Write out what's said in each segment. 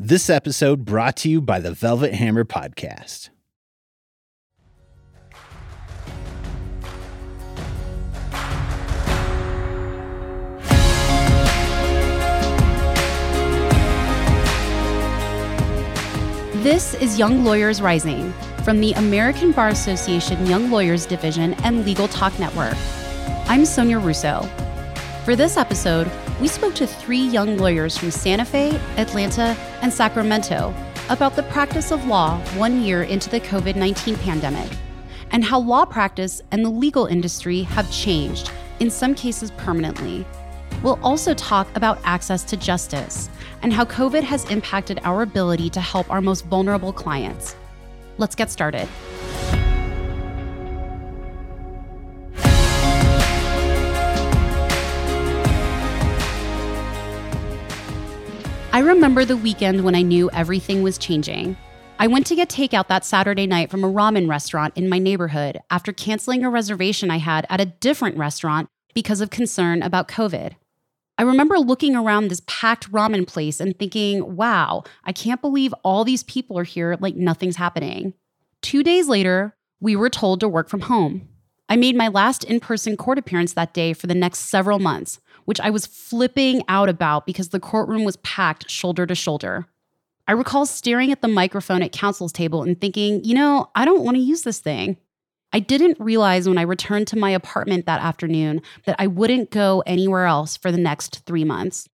This episode brought to you by the Velvet Hammer Podcast. This is Young Lawyers Rising from the American Bar Association Young Lawyers Division and Legal Talk Network. I'm Sonia Russo. For this episode, we spoke to three young lawyers from Santa Fe, Atlanta, and Sacramento about the practice of law one year into the COVID 19 pandemic and how law practice and the legal industry have changed, in some cases permanently. We'll also talk about access to justice and how COVID has impacted our ability to help our most vulnerable clients. Let's get started. I remember the weekend when I knew everything was changing. I went to get takeout that Saturday night from a ramen restaurant in my neighborhood after canceling a reservation I had at a different restaurant because of concern about COVID. I remember looking around this packed ramen place and thinking, wow, I can't believe all these people are here like nothing's happening. Two days later, we were told to work from home. I made my last in person court appearance that day for the next several months, which I was flipping out about because the courtroom was packed shoulder to shoulder. I recall staring at the microphone at counsel's table and thinking, you know, I don't want to use this thing. I didn't realize when I returned to my apartment that afternoon that I wouldn't go anywhere else for the next three months.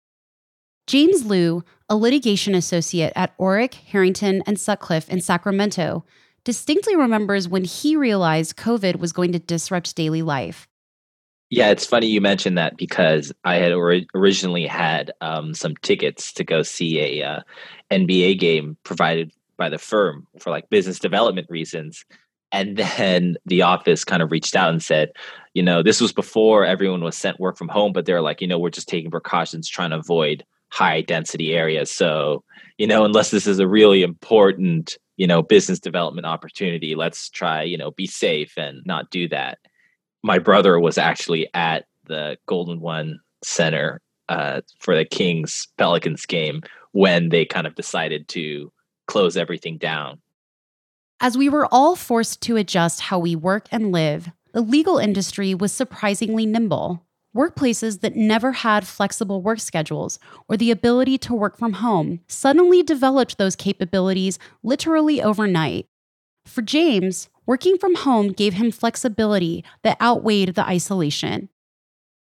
James Liu, a litigation associate at Orrick, Herrington, and Sutcliffe in Sacramento, distinctly remembers when he realized COVID was going to disrupt daily life. Yeah, it's funny you mentioned that because I had or- originally had um, some tickets to go see a uh, NBA game provided by the firm for like business development reasons. And then the office kind of reached out and said, you know, this was before everyone was sent work from home, but they're like, you know, we're just taking precautions trying to avoid high density areas. So, you know, unless this is a really important, you know, business development opportunity, let's try, you know, be safe and not do that my brother was actually at the Golden One Center uh, for the Kings Pelicans game when they kind of decided to close everything down. As we were all forced to adjust how we work and live, the legal industry was surprisingly nimble. Workplaces that never had flexible work schedules or the ability to work from home suddenly developed those capabilities literally overnight. For James, working from home gave him flexibility that outweighed the isolation.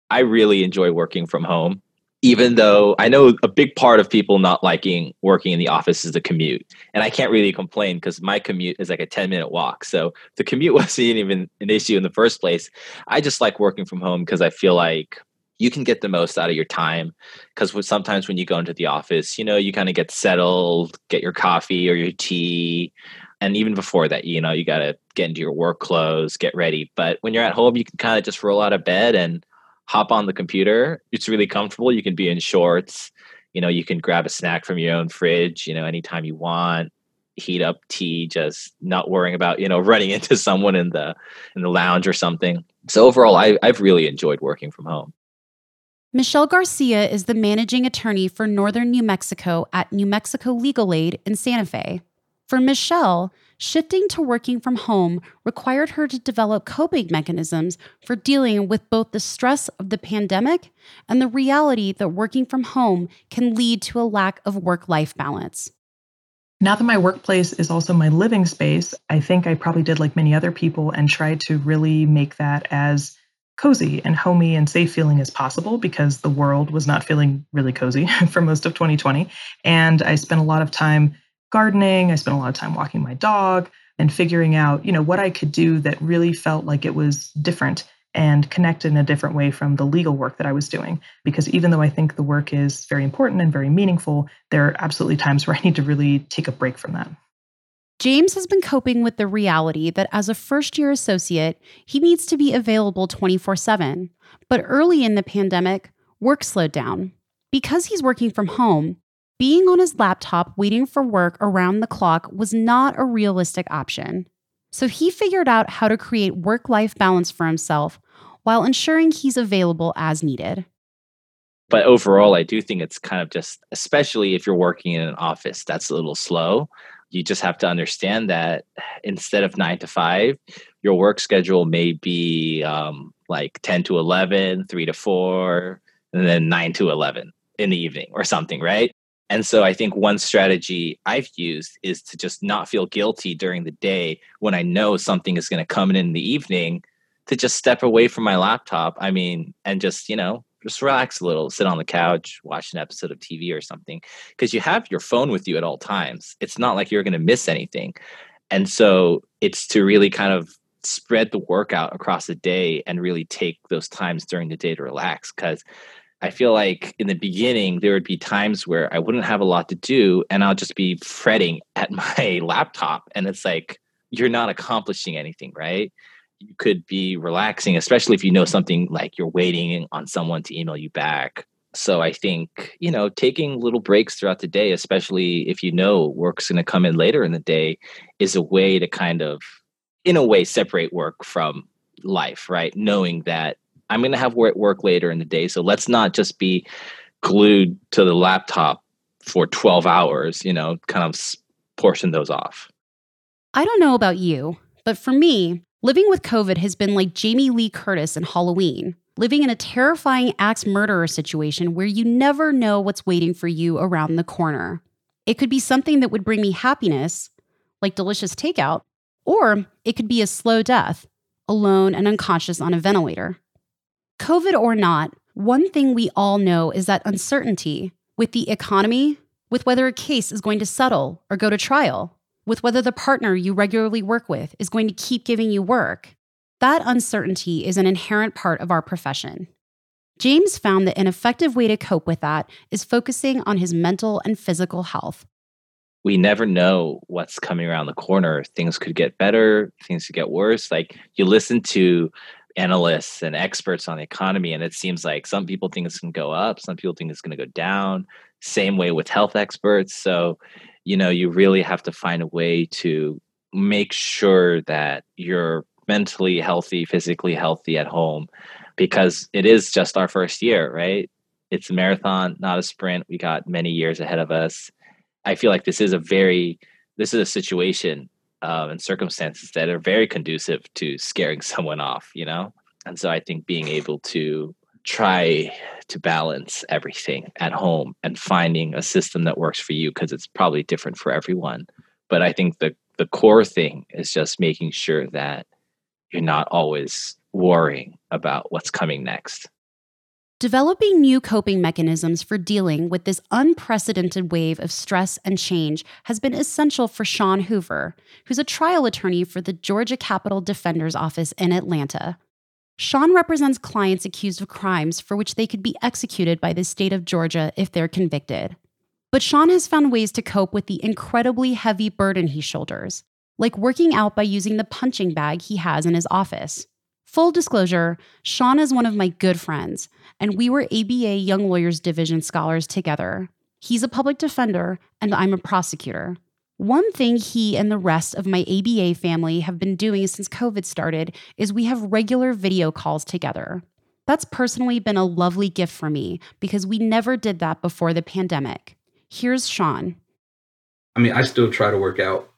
I really enjoy working from home, even though I know a big part of people not liking working in the office is the commute. And I can't really complain because my commute is like a 10 minute walk. So the commute wasn't even an issue in the first place. I just like working from home because I feel like you can get the most out of your time because sometimes when you go into the office you know you kind of get settled get your coffee or your tea and even before that you know you got to get into your work clothes get ready but when you're at home you can kind of just roll out of bed and hop on the computer. It's really comfortable. You can be in shorts. You know you can grab a snack from your own fridge you know anytime you want. Heat up tea just not worrying about you know running into someone in the in the lounge or something. So overall I, i've really enjoyed working from home. Michelle Garcia is the managing attorney for Northern New Mexico at New Mexico Legal Aid in Santa Fe. For Michelle, shifting to working from home required her to develop coping mechanisms for dealing with both the stress of the pandemic and the reality that working from home can lead to a lack of work life balance. Now that my workplace is also my living space, I think I probably did like many other people and tried to really make that as cozy and homey and safe feeling as possible because the world was not feeling really cozy for most of 2020. And I spent a lot of time gardening. I spent a lot of time walking my dog and figuring out, you know, what I could do that really felt like it was different and connected in a different way from the legal work that I was doing. Because even though I think the work is very important and very meaningful, there are absolutely times where I need to really take a break from that. James has been coping with the reality that as a first year associate, he needs to be available 24 7. But early in the pandemic, work slowed down. Because he's working from home, being on his laptop waiting for work around the clock was not a realistic option. So he figured out how to create work life balance for himself while ensuring he's available as needed. But overall, I do think it's kind of just, especially if you're working in an office, that's a little slow. You just have to understand that instead of nine to five, your work schedule may be um, like 10 to 11, 3 to 4, and then 9 to 11 in the evening or something, right? And so I think one strategy I've used is to just not feel guilty during the day when I know something is going to come in in the evening to just step away from my laptop. I mean, and just, you know, just relax a little, sit on the couch, watch an episode of TV or something. Because you have your phone with you at all times. It's not like you're going to miss anything. And so it's to really kind of spread the workout across the day and really take those times during the day to relax. Because I feel like in the beginning, there would be times where I wouldn't have a lot to do and I'll just be fretting at my laptop. And it's like, you're not accomplishing anything, right? You could be relaxing, especially if you know something like you're waiting on someone to email you back. So I think, you know, taking little breaks throughout the day, especially if you know work's going to come in later in the day, is a way to kind of, in a way, separate work from life, right? Knowing that I'm going to have work later in the day. So let's not just be glued to the laptop for 12 hours, you know, kind of portion those off. I don't know about you, but for me, living with COVID has been like Jamie Lee Curtis in Halloween, living in a terrifying axe murderer situation where you never know what's waiting for you around the corner. It could be something that would bring me happiness, like delicious takeout, or it could be a slow death, alone and unconscious on a ventilator. COVID or not, one thing we all know is that uncertainty with the economy, with whether a case is going to settle or go to trial, with whether the partner you regularly work with is going to keep giving you work, that uncertainty is an inherent part of our profession. James found that an effective way to cope with that is focusing on his mental and physical health. We never know what's coming around the corner. Things could get better, things could get worse. Like you listen to analysts and experts on the economy and it seems like some people think it's going to go up some people think it's going to go down. Same way with health experts. So you know you really have to find a way to make sure that you're mentally healthy physically healthy at home because it is just our first year right? It's a marathon not a sprint. We got many years ahead of us. I feel like this is a very this is a situation um, and circumstances that are very conducive to scaring someone off, you know? And so I think being able to try to balance everything at home and finding a system that works for you because it's probably different for everyone. But I think the the core thing is just making sure that you're not always worrying about what's coming next. Developing new coping mechanisms for dealing with this unprecedented wave of stress and change has been essential for Sean Hoover, who's a trial attorney for the Georgia Capital Defender's Office in Atlanta. Sean represents clients accused of crimes for which they could be executed by the state of Georgia if they're convicted. But Sean has found ways to cope with the incredibly heavy burden he shoulders, like working out by using the punching bag he has in his office. Full disclosure, Sean is one of my good friends, and we were ABA Young Lawyers Division scholars together. He's a public defender, and I'm a prosecutor. One thing he and the rest of my ABA family have been doing since COVID started is we have regular video calls together. That's personally been a lovely gift for me because we never did that before the pandemic. Here's Sean. I mean, I still try to work out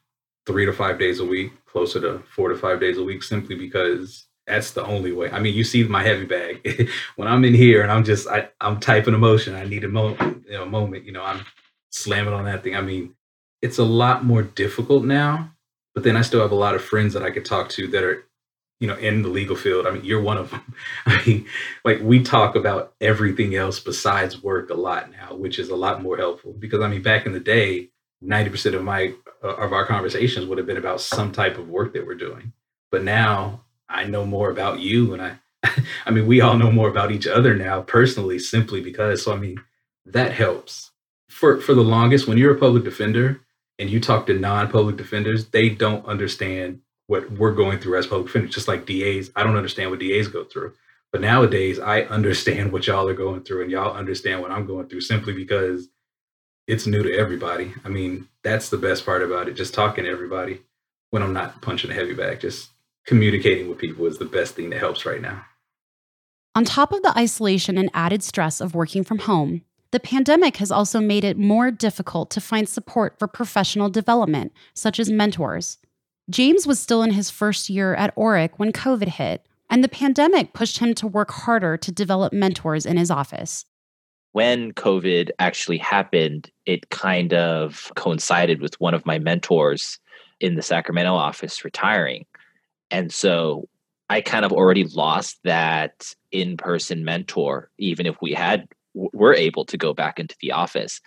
three to five days a week, closer to four to five days a week, simply because that's the only way. I mean, you see my heavy bag when I'm in here and I'm just I, I'm typing emotion. I need a moment, you know, moment. You know, I'm slamming on that thing. I mean, it's a lot more difficult now. But then I still have a lot of friends that I could talk to that are, you know, in the legal field. I mean, you're one of them. I mean, like we talk about everything else besides work a lot now, which is a lot more helpful. Because I mean, back in the day, ninety percent of my uh, of our conversations would have been about some type of work that we're doing. But now I know more about you and I I mean we all know more about each other now personally simply because so I mean that helps. For for the longest when you're a public defender and you talk to non-public defenders, they don't understand what we're going through as public defenders just like DAs. I don't understand what DAs go through. But nowadays I understand what y'all are going through and y'all understand what I'm going through simply because it's new to everybody. I mean, that's the best part about it. Just talking to everybody when I'm not punching a heavy bag, just communicating with people is the best thing that helps right now. On top of the isolation and added stress of working from home, the pandemic has also made it more difficult to find support for professional development, such as mentors. James was still in his first year at Orrick when COVID hit, and the pandemic pushed him to work harder to develop mentors in his office. When COVID actually happened, it kind of coincided with one of my mentors in the Sacramento office retiring. And so I kind of already lost that in person mentor, even if we had were able to go back into the office.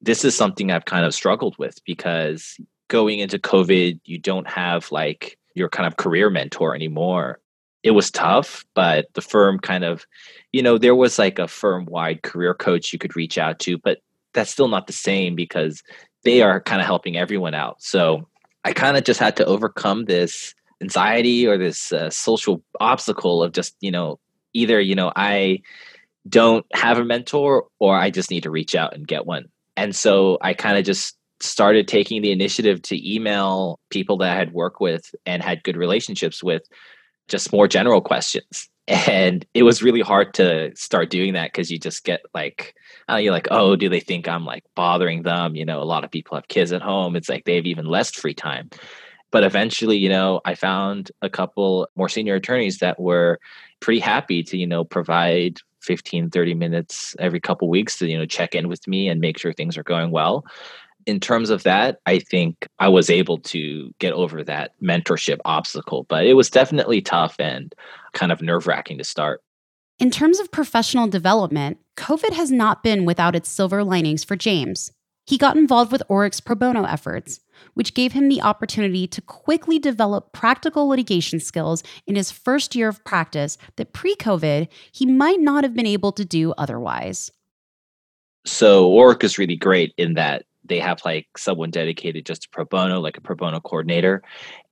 This is something I've kind of struggled with because going into COVID, you don't have like your kind of career mentor anymore. It was tough, but the firm kind of, you know, there was like a firm wide career coach you could reach out to, but that's still not the same because they are kind of helping everyone out. So I kind of just had to overcome this anxiety or this uh, social obstacle of just you know either you know i don't have a mentor or i just need to reach out and get one. And so i kind of just started taking the initiative to email people that i had worked with and had good relationships with just more general questions. And it was really hard to start doing that because you just get like uh, you're like oh do they think i'm like bothering them? You know a lot of people have kids at home. It's like they have even less free time but eventually, you know, I found a couple more senior attorneys that were pretty happy to, you know, provide 15, 30 minutes every couple weeks to, you know, check in with me and make sure things are going well. In terms of that, I think I was able to get over that mentorship obstacle, but it was definitely tough and kind of nerve wracking to start. In terms of professional development, COVID has not been without its silver linings for James. He got involved with Orrick's pro bono efforts, which gave him the opportunity to quickly develop practical litigation skills in his first year of practice that pre COVID he might not have been able to do otherwise. So, Orrick is really great in that they have like someone dedicated just to pro bono, like a pro bono coordinator.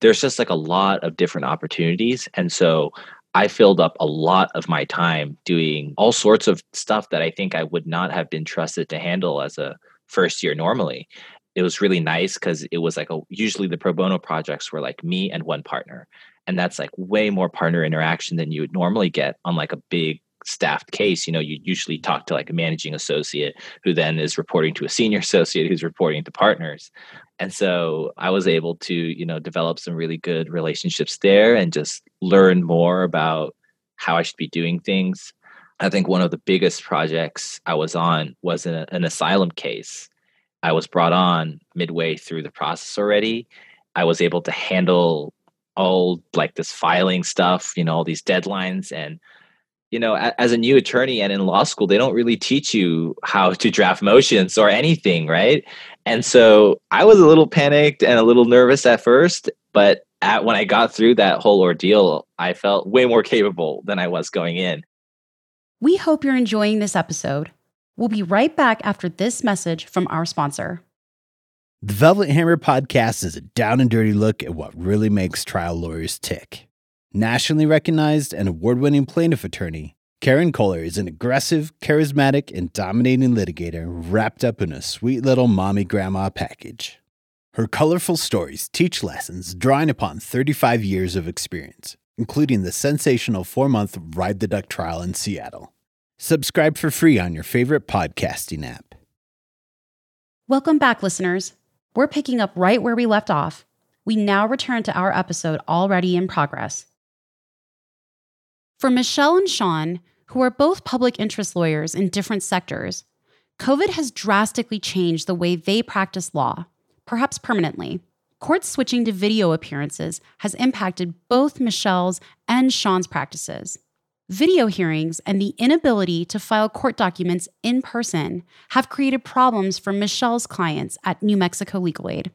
There's just like a lot of different opportunities. And so I filled up a lot of my time doing all sorts of stuff that I think I would not have been trusted to handle as a first year normally it was really nice because it was like a usually the pro bono projects were like me and one partner and that's like way more partner interaction than you would normally get on like a big staffed case you know you usually talk to like a managing associate who then is reporting to a senior associate who's reporting to partners and so i was able to you know develop some really good relationships there and just learn more about how i should be doing things I think one of the biggest projects I was on was an, an asylum case. I was brought on midway through the process already. I was able to handle all like this filing stuff, you know, all these deadlines. And, you know, as a new attorney and in law school, they don't really teach you how to draft motions or anything, right? And so I was a little panicked and a little nervous at first, but at, when I got through that whole ordeal, I felt way more capable than I was going in. We hope you're enjoying this episode. We'll be right back after this message from our sponsor. The Velvet Hammer podcast is a down and dirty look at what really makes trial lawyers tick. Nationally recognized and award winning plaintiff attorney, Karen Koehler is an aggressive, charismatic, and dominating litigator wrapped up in a sweet little mommy grandma package. Her colorful stories teach lessons drawing upon 35 years of experience including the sensational four month Ride the Duck trial in Seattle. Subscribe for free on your favorite podcasting app. Welcome back, listeners. We're picking up right where we left off. We now return to our episode already in progress. For Michelle and Sean, who are both public interest lawyers in different sectors, COVID has drastically changed the way they practice law, perhaps permanently. Court switching to video appearances has impacted both Michelle's and Sean's practices. Video hearings and the inability to file court documents in person have created problems for Michelle's clients at New Mexico Legal Aid.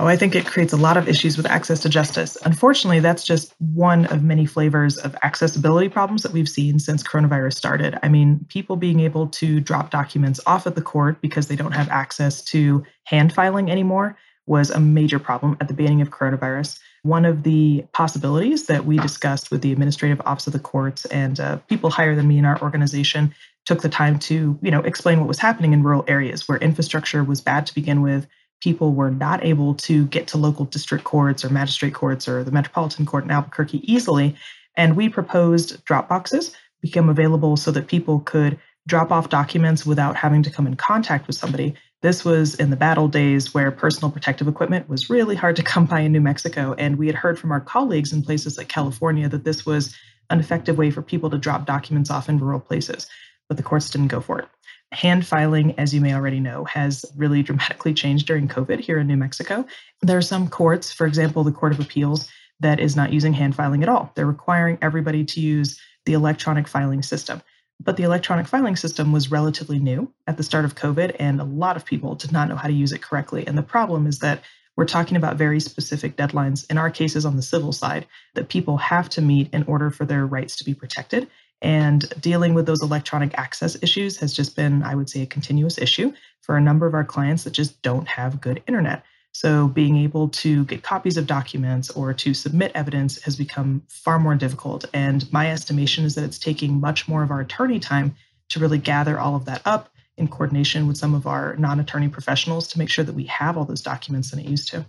Oh, I think it creates a lot of issues with access to justice. Unfortunately, that's just one of many flavors of accessibility problems that we've seen since coronavirus started. I mean, people being able to drop documents off at the court because they don't have access to hand filing anymore was a major problem at the beginning of coronavirus. One of the possibilities that we discussed with the administrative office of the courts and uh, people higher than me in our organization took the time to, you know, explain what was happening in rural areas where infrastructure was bad to begin with. People were not able to get to local district courts or magistrate courts or the Metropolitan Court in Albuquerque easily. And we proposed drop boxes become available so that people could drop off documents without having to come in contact with somebody. This was in the battle days where personal protective equipment was really hard to come by in New Mexico. And we had heard from our colleagues in places like California that this was an effective way for people to drop documents off in rural places. But the courts didn't go for it. Hand filing, as you may already know, has really dramatically changed during COVID here in New Mexico. There are some courts, for example, the Court of Appeals, that is not using hand filing at all. They're requiring everybody to use the electronic filing system. But the electronic filing system was relatively new at the start of COVID, and a lot of people did not know how to use it correctly. And the problem is that we're talking about very specific deadlines, in our cases on the civil side, that people have to meet in order for their rights to be protected. And dealing with those electronic access issues has just been, I would say, a continuous issue for a number of our clients that just don't have good internet. So, being able to get copies of documents or to submit evidence has become far more difficult. And my estimation is that it's taking much more of our attorney time to really gather all of that up in coordination with some of our non attorney professionals to make sure that we have all those documents than it used to.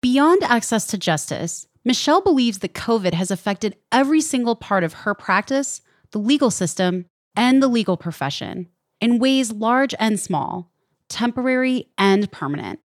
Beyond access to justice, Michelle believes that COVID has affected every single part of her practice, the legal system, and the legal profession in ways large and small, temporary and permanent.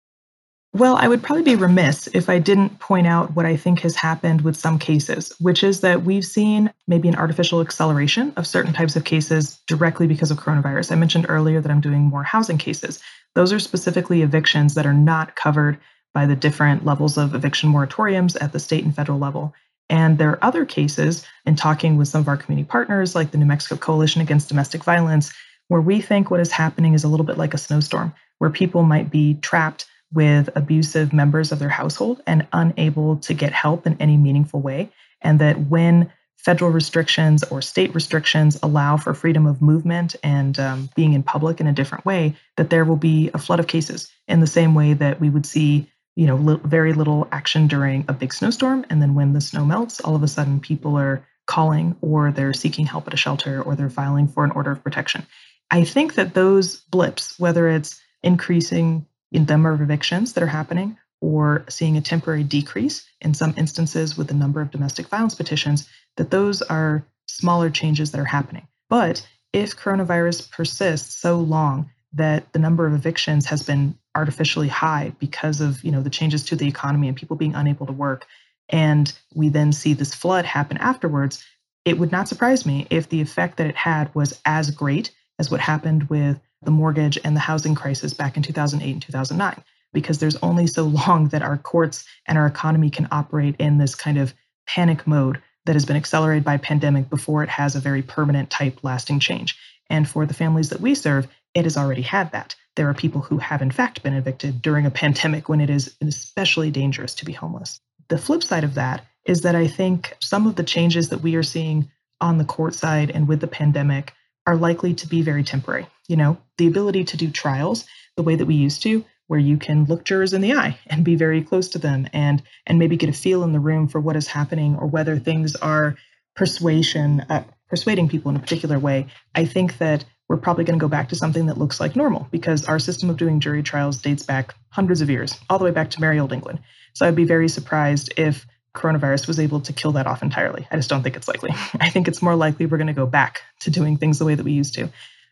Well, I would probably be remiss if I didn't point out what I think has happened with some cases, which is that we've seen maybe an artificial acceleration of certain types of cases directly because of coronavirus. I mentioned earlier that I'm doing more housing cases. Those are specifically evictions that are not covered by the different levels of eviction moratoriums at the state and federal level. And there are other cases, in talking with some of our community partners, like the New Mexico Coalition Against Domestic Violence, where we think what is happening is a little bit like a snowstorm, where people might be trapped with abusive members of their household and unable to get help in any meaningful way. And that when federal restrictions or state restrictions allow for freedom of movement and um, being in public in a different way, that there will be a flood of cases in the same way that we would see, you know, li- very little action during a big snowstorm. And then when the snow melts, all of a sudden people are calling or they're seeking help at a shelter or they're filing for an order of protection. I think that those blips, whether it's increasing in the number of evictions that are happening or seeing a temporary decrease in some instances with the number of domestic violence petitions, that those are smaller changes that are happening. But if coronavirus persists so long that the number of evictions has been artificially high because of you know the changes to the economy and people being unable to work and we then see this flood happen afterwards it would not surprise me if the effect that it had was as great as what happened with the mortgage and the housing crisis back in 2008 and 2009 because there's only so long that our courts and our economy can operate in this kind of panic mode that has been accelerated by pandemic before it has a very permanent type lasting change. And for the families that we serve, it has already had that. There are people who have in fact been evicted during a pandemic when it is especially dangerous to be homeless. The flip side of that is that I think some of the changes that we are seeing on the court side and with the pandemic are likely to be very temporary. You know, the ability to do trials the way that we used to, where you can look jurors in the eye and be very close to them and and maybe get a feel in the room for what is happening or whether things are persuasion uh, persuading people in a particular way. I think that we're probably going to go back to something that looks like normal because our system of doing jury trials dates back hundreds of years, all the way back to merry old England. So I'd be very surprised if coronavirus was able to kill that off entirely. I just don't think it's likely. I think it's more likely we're going to go back to doing things the way that we used to.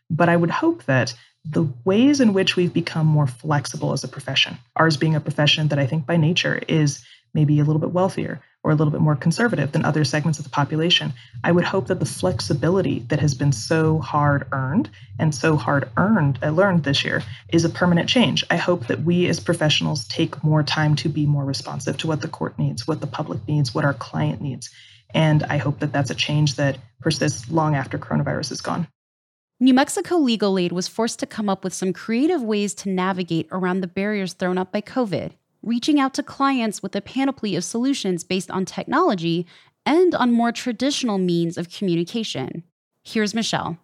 But I would hope that the ways in which we've become more flexible as a profession, ours being a profession that I think by nature is maybe a little bit wealthier or a little bit more conservative than other segments of the population. I would hope that the flexibility that has been so hard earned and so hard earned uh, learned this year is a permanent change. I hope that we as professionals take more time to be more responsive to what the court needs, what the public needs, what our client needs. And I hope that that's a change that persists long after coronavirus is gone. New Mexico Legal Aid was forced to come up with some creative ways to navigate around the barriers thrown up by COVID reaching out to clients with a panoply of solutions based on technology and on more traditional means of communication. Here's Michelle.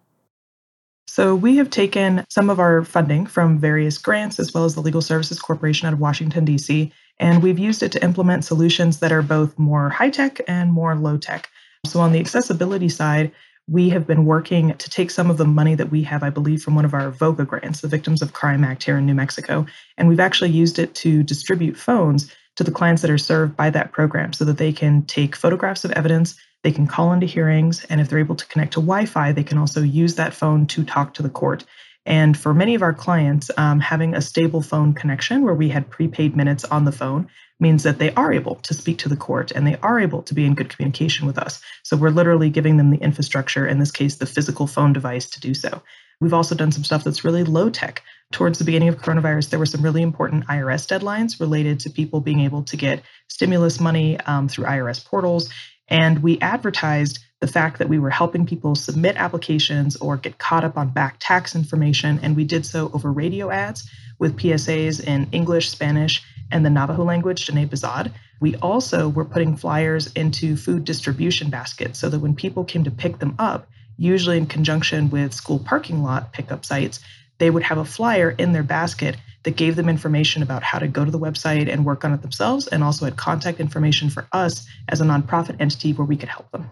So, we have taken some of our funding from various grants as well as the Legal Services Corporation out of Washington, D.C., and we've used it to implement solutions that are both more high tech and more low tech. So, on the accessibility side, we have been working to take some of the money that we have, I believe, from one of our VOCA grants, the Victims of Crime Act here in New Mexico, and we've actually used it to distribute phones to the clients that are served by that program so that they can take photographs of evidence, They can call into hearings, and if they're able to connect to Wi Fi, they can also use that phone to talk to the court. And for many of our clients, um, having a stable phone connection where we had prepaid minutes on the phone means that they are able to speak to the court and they are able to be in good communication with us. So we're literally giving them the infrastructure, in this case, the physical phone device to do so. We've also done some stuff that's really low tech. Towards the beginning of coronavirus, there were some really important IRS deadlines related to people being able to get stimulus money um, through IRS portals. And we advertised the fact that we were helping people submit applications or get caught up on back tax information. And we did so over radio ads with PSAs in English, Spanish, and the Navajo language, Diné Bizaad. We also were putting flyers into food distribution baskets so that when people came to pick them up, usually in conjunction with school parking lot pickup sites, they would have a flyer in their basket that gave them information about how to go to the website and work on it themselves, and also had contact information for us as a nonprofit entity where we could help them.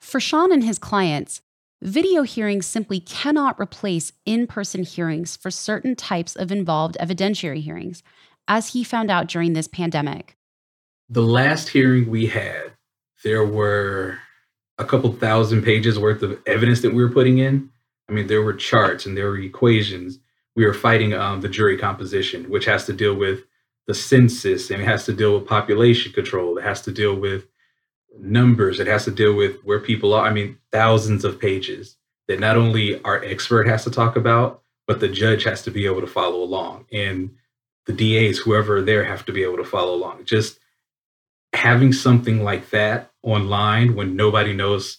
For Sean and his clients, video hearings simply cannot replace in person hearings for certain types of involved evidentiary hearings, as he found out during this pandemic. The last hearing we had, there were a couple thousand pages worth of evidence that we were putting in. I mean, there were charts and there were equations. We were fighting um, the jury composition, which has to deal with the census and it has to deal with population control. It has to deal with numbers. It has to deal with where people are. I mean, thousands of pages that not only our expert has to talk about, but the judge has to be able to follow along. And the DAs, whoever there, have to be able to follow along. Just having something like that online when nobody knows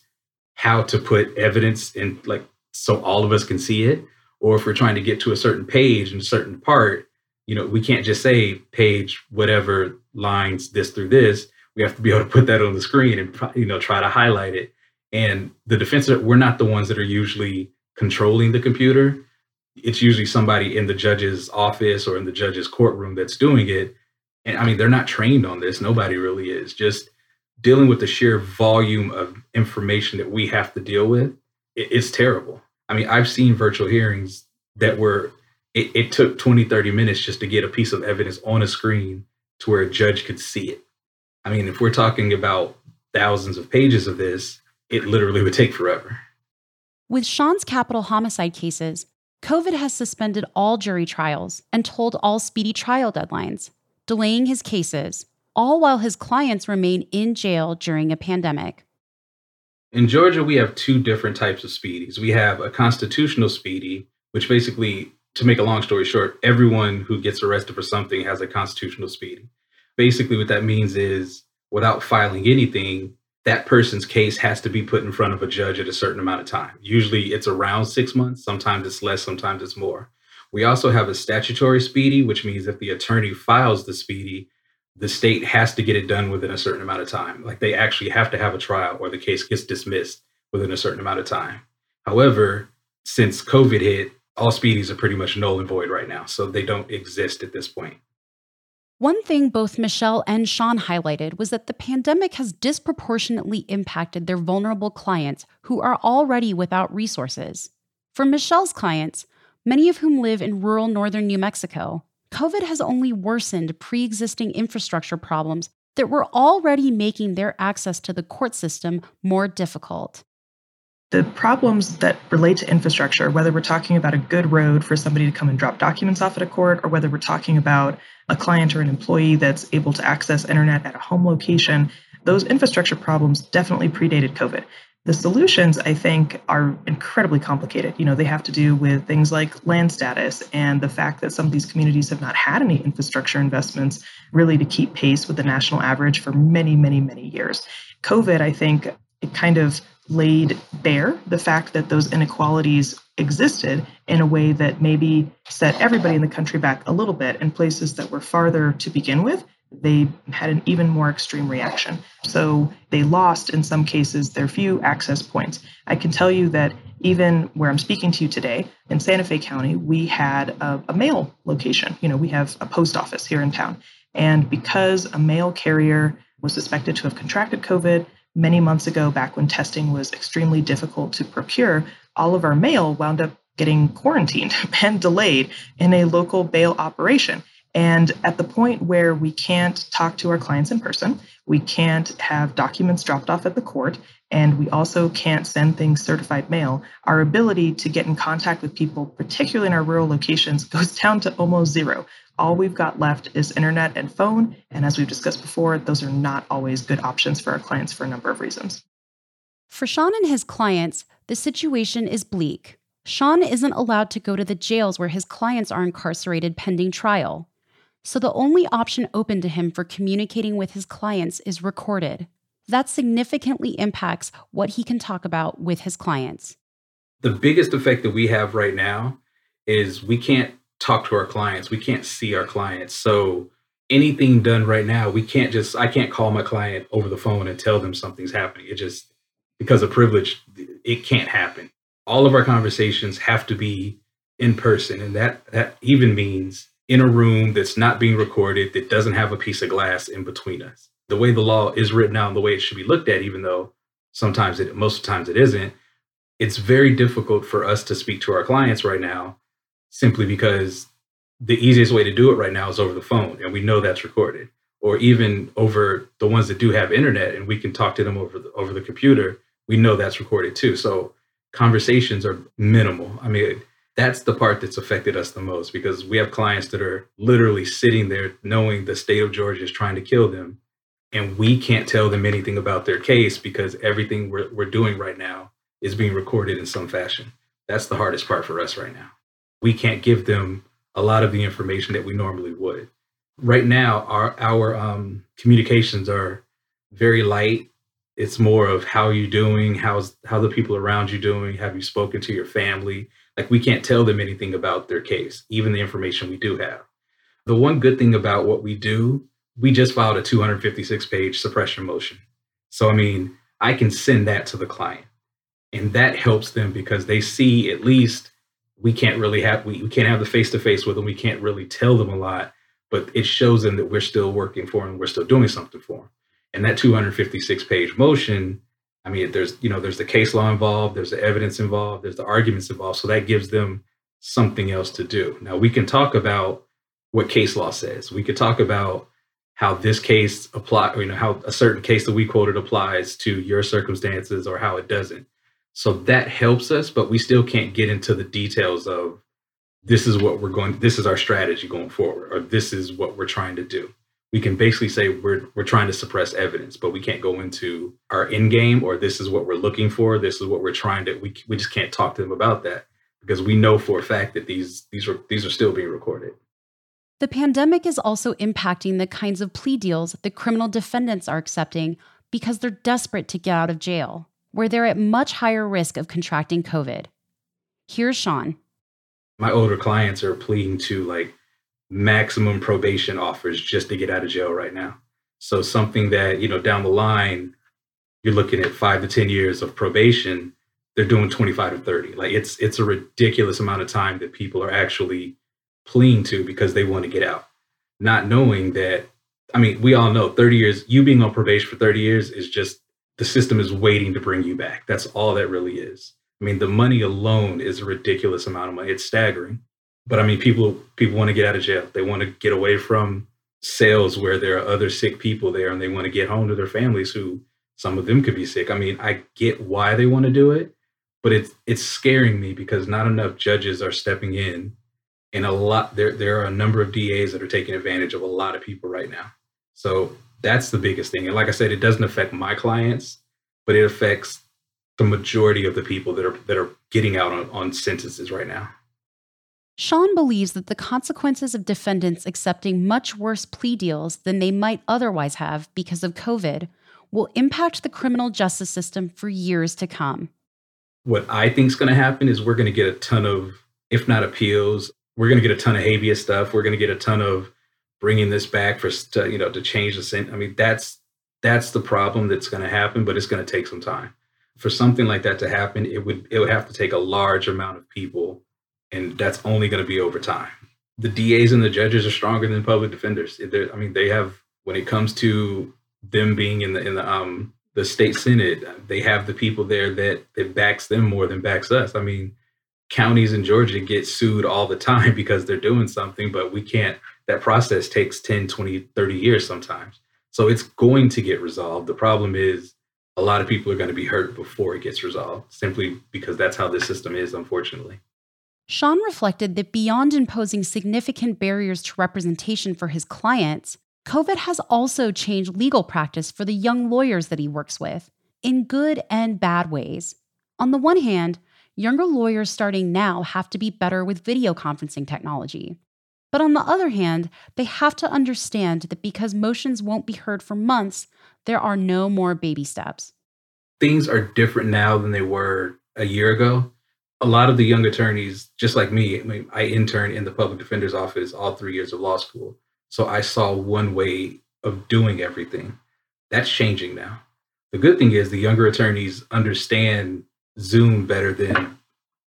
how to put evidence in, like, so all of us can see it, or if we're trying to get to a certain page and a certain part, you know, we can't just say page whatever lines this through this. We have to be able to put that on the screen and you know try to highlight it. And the defense we're not the ones that are usually controlling the computer it's usually somebody in the judge's office or in the judge's courtroom that's doing it. And i mean they're not trained on this. Nobody really is. Just dealing with the sheer volume of information that we have to deal with it's terrible. I mean i've seen virtual hearings that were it, it took 20 30 minutes just to get a piece of evidence on a screen to where a judge could see it. I mean, if we're talking about thousands of pages of this, it literally would take forever. With Sean's capital homicide cases, COVID has suspended all jury trials and tolled all speedy trial deadlines, delaying his cases, all while his clients remain in jail during a pandemic. In Georgia, we have two different types of speedies. We have a constitutional speedy, which basically, to make a long story short, everyone who gets arrested for something has a constitutional speedy basically what that means is without filing anything, that person's case has to be put in front of a judge at a certain amount of time. Usually it's around six months, sometimes it's less, sometimes it's more. We also have a statutory speedy, which means if the attorney files the speedy, the state has to get it done within a certain amount of time. Like they actually have to have a trial or the case gets dismissed within a certain amount of time. However, since COVID hit, all speedies are pretty much null and void right now. So they don't exist at this point. One thing both Michelle and Sean highlighted was that the pandemic has disproportionately impacted their vulnerable clients who are already without resources. For Michelle's clients, many of whom live in rural northern New Mexico, COVID has only worsened pre existing infrastructure problems that were already making their access to the court system more difficult. The problems that relate to infrastructure, whether we're talking about a good road for somebody to come and drop documents off at a court, or whether we're talking about a client or an employee that's able to access internet at a home location, those infrastructure problems definitely predated COVID. The solutions, I think, are incredibly complicated. You know, they have to do with things like land status and the fact that some of these communities have not had any infrastructure investments really to keep pace with the national average for many, many, many years. COVID, I think, it kind of laid bare the fact that those inequalities existed in a way that maybe set everybody in the country back a little bit. In places that were farther to begin with they had an even more extreme reaction. So they lost in some cases their few access points. I can tell you that even where i'm speaking to you today in santa fe county we had a, a mail location. You know we have a post office here in town. And because a mail carrier was suspected to have contracted covid many months ago, back when testing was extremely difficult to procure, all of our mail wound up getting quarantined and delayed in a local bail operation. And at the point where we can't talk to our clients in person, we can't have documents dropped off at the court, and we also can't send things certified mail, our ability to get in contact with people, particularly in our rural locations, goes down to almost zero. All we've got left is internet and phone. And as we've discussed before, those are not always good options for our clients for a number of reasons. For Sean and his clients, the situation is bleak. Sean isn't allowed to go to the jails where his clients are incarcerated pending trial. So the only option open to him for communicating with his clients is recorded. That significantly impacts what he can talk about with his clients. The biggest effect that we have right now is we can't talk to our clients, we can't see our clients. So anything done right now, we can't just, I can't call my client over the phone and tell them something's happening. It just, because of privilege, it can't happen. All of our conversations have to be in person. And that, that even means in a room that's not being recorded, that doesn't have a piece of glass in between us. The way the law is written out, the way it should be looked at, even though sometimes it, most of the times it isn't, it's very difficult for us to speak to our clients right now simply because the easiest way to do it right now is over the phone and we know that's recorded or even over the ones that do have internet and we can talk to them over the, over the computer we know that's recorded too so conversations are minimal i mean that's the part that's affected us the most because we have clients that are literally sitting there knowing the state of Georgia is trying to kill them. And we can't tell them anything about their case because everything we're, we're doing right now is being recorded in some fashion. That's the hardest part for us right now. We can't give them a lot of the information that we normally would. Right now, our, our um, communications are very light. It's more of how are you doing? How's how the people around you doing? Have you spoken to your family? Like we can't tell them anything about their case, even the information we do have. The one good thing about what we do, we just filed a 256 page suppression motion. So, I mean, I can send that to the client and that helps them because they see at least we can't really have, we, we can't have the face to face with them. We can't really tell them a lot, but it shows them that we're still working for them. We're still doing something for them. And that 256 page motion I mean, there's you know there's the case law involved, there's the evidence involved, there's the arguments involved, so that gives them something else to do. Now we can talk about what case law says. We could talk about how this case apply, you know, how a certain case that we quoted applies to your circumstances or how it doesn't. So that helps us, but we still can't get into the details of this is what we're going, this is our strategy going forward, or this is what we're trying to do we can basically say we're we're trying to suppress evidence, but we can't go into our end game or this is what we're looking for. This is what we're trying to. We we just can't talk to them about that because we know for a fact that these these are these are still being recorded. The pandemic is also impacting the kinds of plea deals that criminal defendants are accepting because they're desperate to get out of jail, where they're at much higher risk of contracting COVID. Here's Sean. My older clients are pleading to like maximum probation offers just to get out of jail right now. So something that, you know, down the line, you're looking at five to 10 years of probation, they're doing 25 to 30. Like it's it's a ridiculous amount of time that people are actually pleading to because they want to get out. Not knowing that, I mean, we all know 30 years, you being on probation for 30 years is just the system is waiting to bring you back. That's all that really is. I mean, the money alone is a ridiculous amount of money. It's staggering. But I mean, people people want to get out of jail. They want to get away from cells where there are other sick people there, and they want to get home to their families. Who some of them could be sick. I mean, I get why they want to do it, but it's it's scaring me because not enough judges are stepping in, and a lot there there are a number of DAs that are taking advantage of a lot of people right now. So that's the biggest thing. And like I said, it doesn't affect my clients, but it affects the majority of the people that are that are getting out on, on sentences right now. Sean believes that the consequences of defendants accepting much worse plea deals than they might otherwise have because of COVID will impact the criminal justice system for years to come. What I think is going to happen is we're going to get a ton of, if not appeals, we're going to get a ton of habeas stuff. We're going to get a ton of bringing this back for, to, you know, to change the sentence. I mean, that's that's the problem that's going to happen, but it's going to take some time. For something like that to happen, it would it would have to take a large amount of people and that's only going to be over time. The DAs and the judges are stronger than public defenders. They're, I mean, they have when it comes to them being in the in the um the state senate, they have the people there that that backs them more than backs us. I mean, counties in Georgia get sued all the time because they're doing something, but we can't. That process takes 10, 20, 30 years sometimes. So it's going to get resolved. The problem is a lot of people are going to be hurt before it gets resolved, simply because that's how this system is, unfortunately. Sean reflected that beyond imposing significant barriers to representation for his clients, COVID has also changed legal practice for the young lawyers that he works with in good and bad ways. On the one hand, younger lawyers starting now have to be better with video conferencing technology. But on the other hand, they have to understand that because motions won't be heard for months, there are no more baby steps. Things are different now than they were a year ago. A lot of the young attorneys, just like me, I, mean, I interned in the public defender's office all three years of law school. So I saw one way of doing everything. That's changing now. The good thing is the younger attorneys understand Zoom better than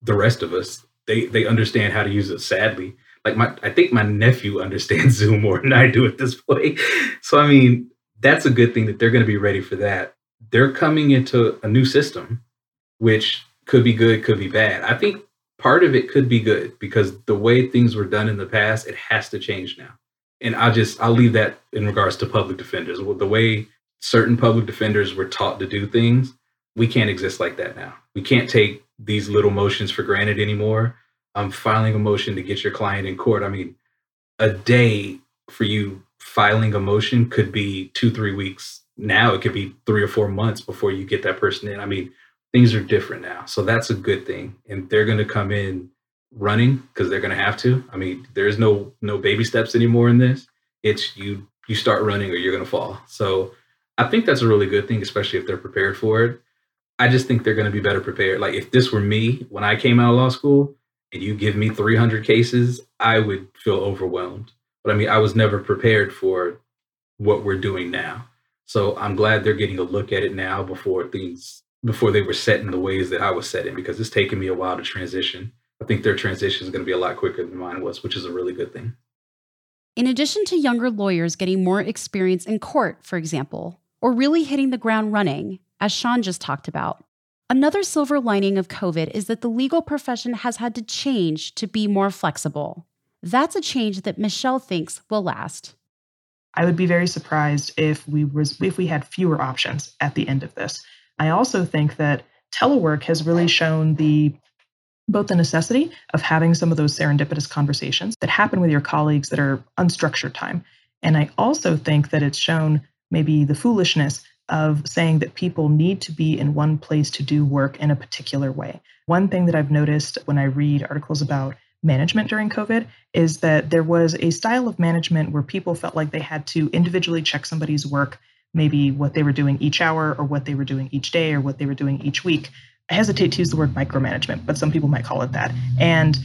the rest of us. They they understand how to use it sadly. Like my I think my nephew understands Zoom more than I do at this point. So I mean, that's a good thing that they're going to be ready for that. They're coming into a new system, which could be good, could be bad. I think part of it could be good because the way things were done in the past, it has to change now. And I'll just I'll leave that in regards to public defenders. The way certain public defenders were taught to do things, we can't exist like that now. We can't take these little motions for granted anymore. I'm filing a motion to get your client in court. I mean, a day for you filing a motion could be two, three weeks. Now it could be three or four months before you get that person in. I mean, things are different now. So that's a good thing. And they're going to come in running because they're going to have to. I mean, there's no no baby steps anymore in this. It's you you start running or you're going to fall. So I think that's a really good thing, especially if they're prepared for it. I just think they're going to be better prepared. Like if this were me when I came out of law school you give me 300 cases, I would feel overwhelmed. But I mean, I was never prepared for what we're doing now. So I'm glad they're getting a look at it now before things before they were set in the ways that I was set in because it's taken me a while to transition. I think their transition is going to be a lot quicker than mine was, which is a really good thing. In addition to younger lawyers getting more experience in court, for example, or really hitting the ground running, as Sean just talked about, another silver lining of COVID is that the legal profession has had to change to be more flexible. That's a change that Michelle thinks will last. I would be very surprised if we was if we had fewer options at the end of this. I also think that telework has really shown the both the necessity of having some of those serendipitous conversations that happen with your colleagues that are unstructured time. And I also think that it's shown maybe the foolishness of saying that people need to be in one place to do work in a particular way. One thing that I've noticed when I read articles about management during COVID is that there was a style of management where people felt like they had to individually check somebody's work, maybe what they were doing each hour or what they were doing each day or what they were doing each week. I hesitate to use the word micromanagement, but some people might call it that. And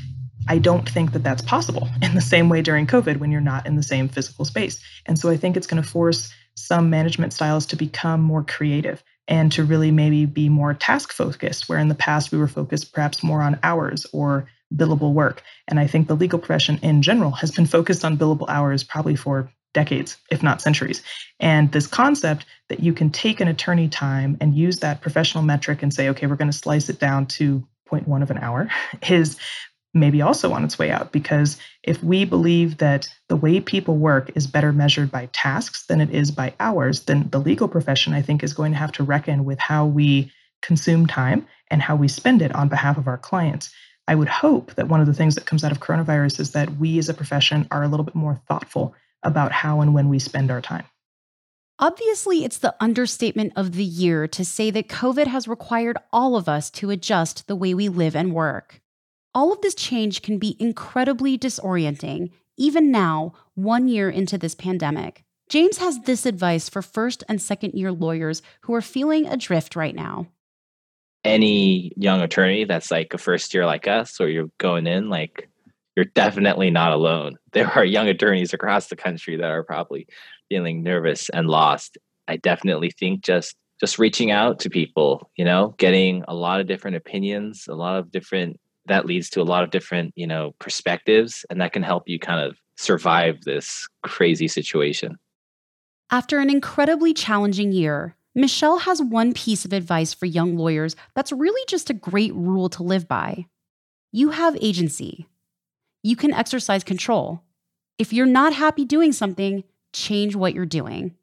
I don't think that that's possible in the same way during COVID when you're not in the same physical space. And so I think it's going to force some management styles to become more creative and to really maybe be more task focused, where in the past we were focused perhaps more on hours or billable work. And I think the legal profession in general has been focused on billable hours probably for decades, if not centuries. And this concept that you can take an attorney time and use that professional metric and say, okay, we're going to slice it down to 0.1 of an hour is maybe also on its way out because if we believe that the way people work is better measured by tasks than it is by hours, then the legal profession, I think, is going to have to reckon with how we consume time and how we spend it on behalf of our clients. I would hope that one of the things that comes out of coronavirus is that we as a profession are a little bit more thoughtful about how and when we spend our time. Obviously, it's the understatement of the year to say that COVID has required all of us to adjust the way we live and work. All of this change can be incredibly disorienting, even now, one year into this pandemic. James has this advice for first and second year lawyers who are feeling adrift right now. Any young attorney that's like a first year like us, or you're going in, like, you're definitely not alone. There are young attorneys across the country that are probably feeling nervous and lost. I definitely think just just reaching out to people, you know, getting a lot of different opinions, a lot of different that leads to a lot of different you know perspectives and that can help you kind of survive this crazy situation. After an incredibly challenging year michelle has one piece of advice for young lawyers that's really just a great rule to live by. You have agency. You can exercise control. If you're not happy doing something, change what you're doing.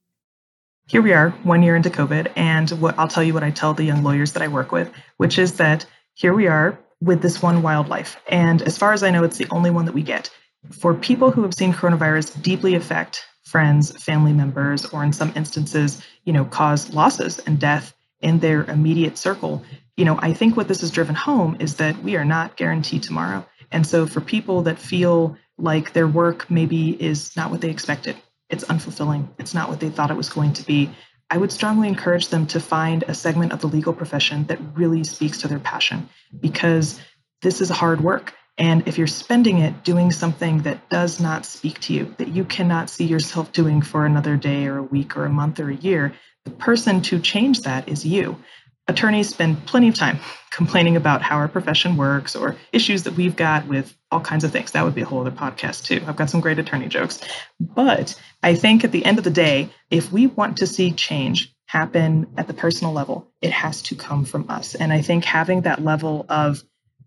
Here we are, one year into COVID, and what I'll tell you what I tell the young lawyers that I work with, which is that here we are with this one wildlife. And as far as I know, it's the only one that we get. For people who have seen coronavirus deeply affect friends, family members, or in some instances, you know, cause losses and death in their immediate circle, you know, I think what this has driven home is that we are not guaranteed tomorrow. And so for people that feel like their work maybe is not what they expected, it's unfulfilling, it's not what they thought it was going to be, I would strongly encourage them to find a segment of the legal profession that really speaks to their passion because this is hard work. And if you're spending it doing something that does not speak to you, that you cannot see yourself doing for another day or a week or a month or a year, the person to change that is you attorneys spend plenty of time complaining about how our profession works or issues that we've got with all kinds of things. That would be a whole other podcast, too. I've got some great attorney jokes. But I think at the end of the day, if we want to see change happen at the personal level, it has to come from us. And I think having that level of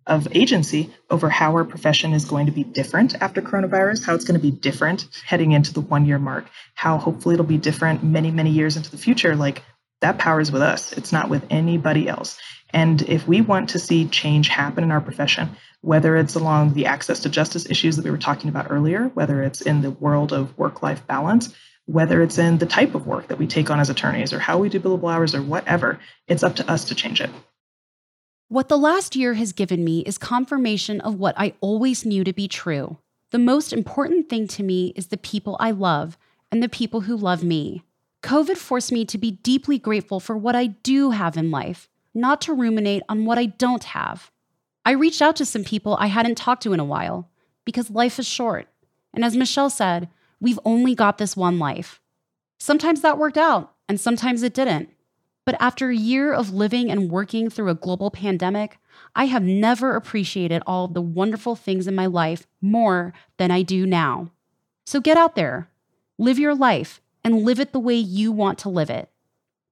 of agency over how our profession is going to be different after coronavirus, how it's going to be different heading into the one year mark, how hopefully it'll be different many, many years into the future. Like that power is with us, it's not with anybody else. And if we want to see change happen in our profession, whether it's along the access to justice issues that we were talking about earlier, whether it's in the world of work life balance, whether it's in the type of work that we take on as attorneys or how we do billable hours or whatever, it's up to us to change it. What the last year has given me is confirmation of what I always knew to be true. The most important thing to me is the people I love and the people who love me. COVID forced me to be deeply grateful for what I do have in life, not to ruminate on what I don't have. I reached out to some people I hadn't talked to in a while because life is short. And as Michelle said, we've only got this one life. Sometimes that worked out, and sometimes it didn't. But after a year of living and working through a global pandemic, I have never appreciated all the wonderful things in my life more than I do now. So get out there, live your life, and live it the way you want to live it.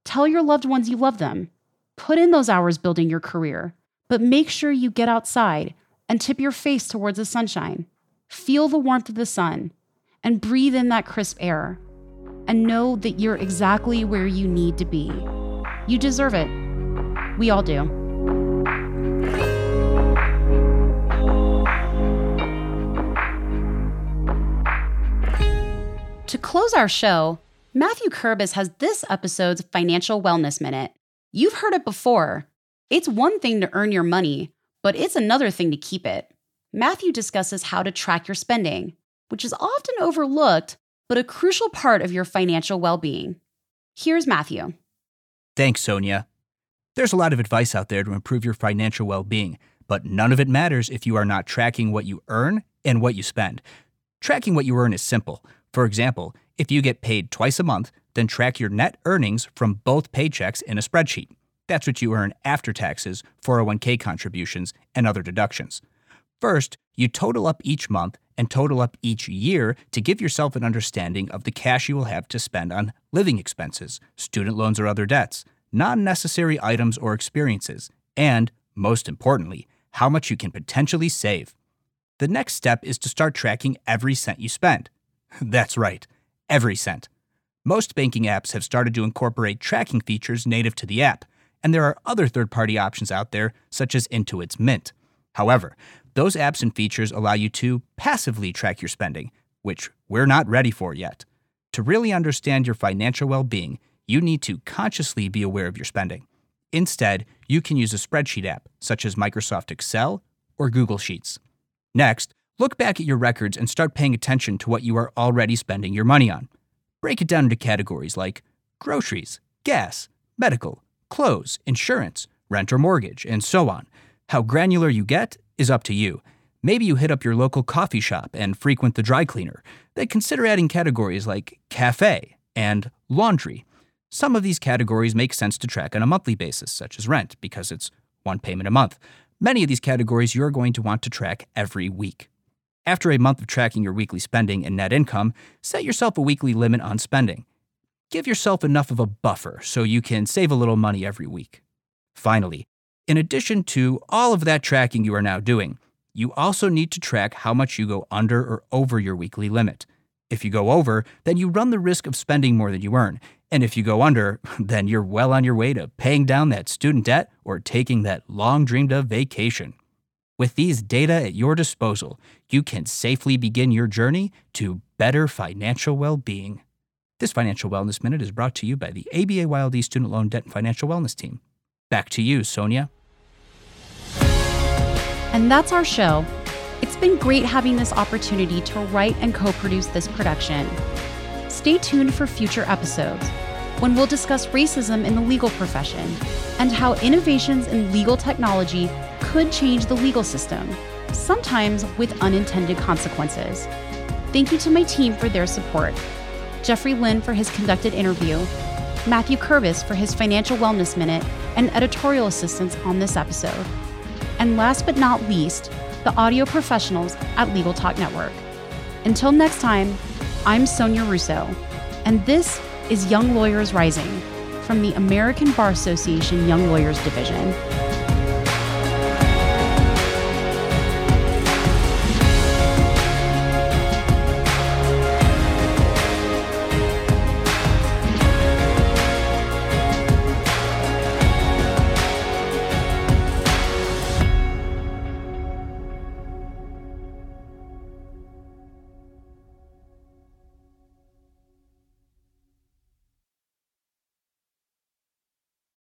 Tell your loved ones you love them. Put in those hours building your career, but make sure you get outside and tip your face towards the sunshine. Feel the warmth of the sun and breathe in that crisp air. And know that you're exactly where you need to be. You deserve it. We all do. To close our show, Matthew Kerbis has this episode's Financial Wellness Minute. You've heard it before. It's one thing to earn your money, but it's another thing to keep it. Matthew discusses how to track your spending, which is often overlooked, but a crucial part of your financial well being. Here's Matthew. Thanks, Sonia. There's a lot of advice out there to improve your financial well being, but none of it matters if you are not tracking what you earn and what you spend. Tracking what you earn is simple. For example, if you get paid twice a month, then track your net earnings from both paychecks in a spreadsheet. That's what you earn after taxes, 401k contributions, and other deductions. First, you total up each month and total up each year to give yourself an understanding of the cash you will have to spend on living expenses, student loans, or other debts, non necessary items or experiences, and, most importantly, how much you can potentially save. The next step is to start tracking every cent you spend. That's right, every cent. Most banking apps have started to incorporate tracking features native to the app, and there are other third party options out there, such as Intuit's Mint. However, those apps and features allow you to passively track your spending, which we're not ready for yet. To really understand your financial well being, you need to consciously be aware of your spending. Instead, you can use a spreadsheet app, such as Microsoft Excel or Google Sheets. Next, Look back at your records and start paying attention to what you are already spending your money on. Break it down into categories like groceries, gas, medical, clothes, insurance, rent or mortgage, and so on. How granular you get is up to you. Maybe you hit up your local coffee shop and frequent the dry cleaner. Then consider adding categories like cafe and laundry. Some of these categories make sense to track on a monthly basis, such as rent, because it's one payment a month. Many of these categories you're going to want to track every week. After a month of tracking your weekly spending and net income, set yourself a weekly limit on spending. Give yourself enough of a buffer so you can save a little money every week. Finally, in addition to all of that tracking you are now doing, You also need to track how much you go under or over your weekly limit. If you go over, then you run the risk of spending more than you earn. And if you go under, then you're well on your way to paying down that student debt or taking that long dreamed of vacation. With these data at your disposal, you can safely begin your journey to better financial well being. This Financial Wellness Minute is brought to you by the ABA YLD Student Loan Debt and Financial Wellness Team. Back to you, Sonia. And that's our show. It's been great having this opportunity to write and co produce this production. Stay tuned for future episodes when we'll discuss racism in the legal profession and how innovations in legal technology could change the legal system, sometimes with unintended consequences. Thank you to my team for their support Jeffrey Lynn for his conducted interview, Matthew Kerbis for his financial wellness minute and editorial assistance on this episode. And last but not least, the audio professionals at Legal Talk Network. Until next time, I'm Sonia Russo, and this is Young Lawyers Rising from the American Bar Association Young Lawyers Division.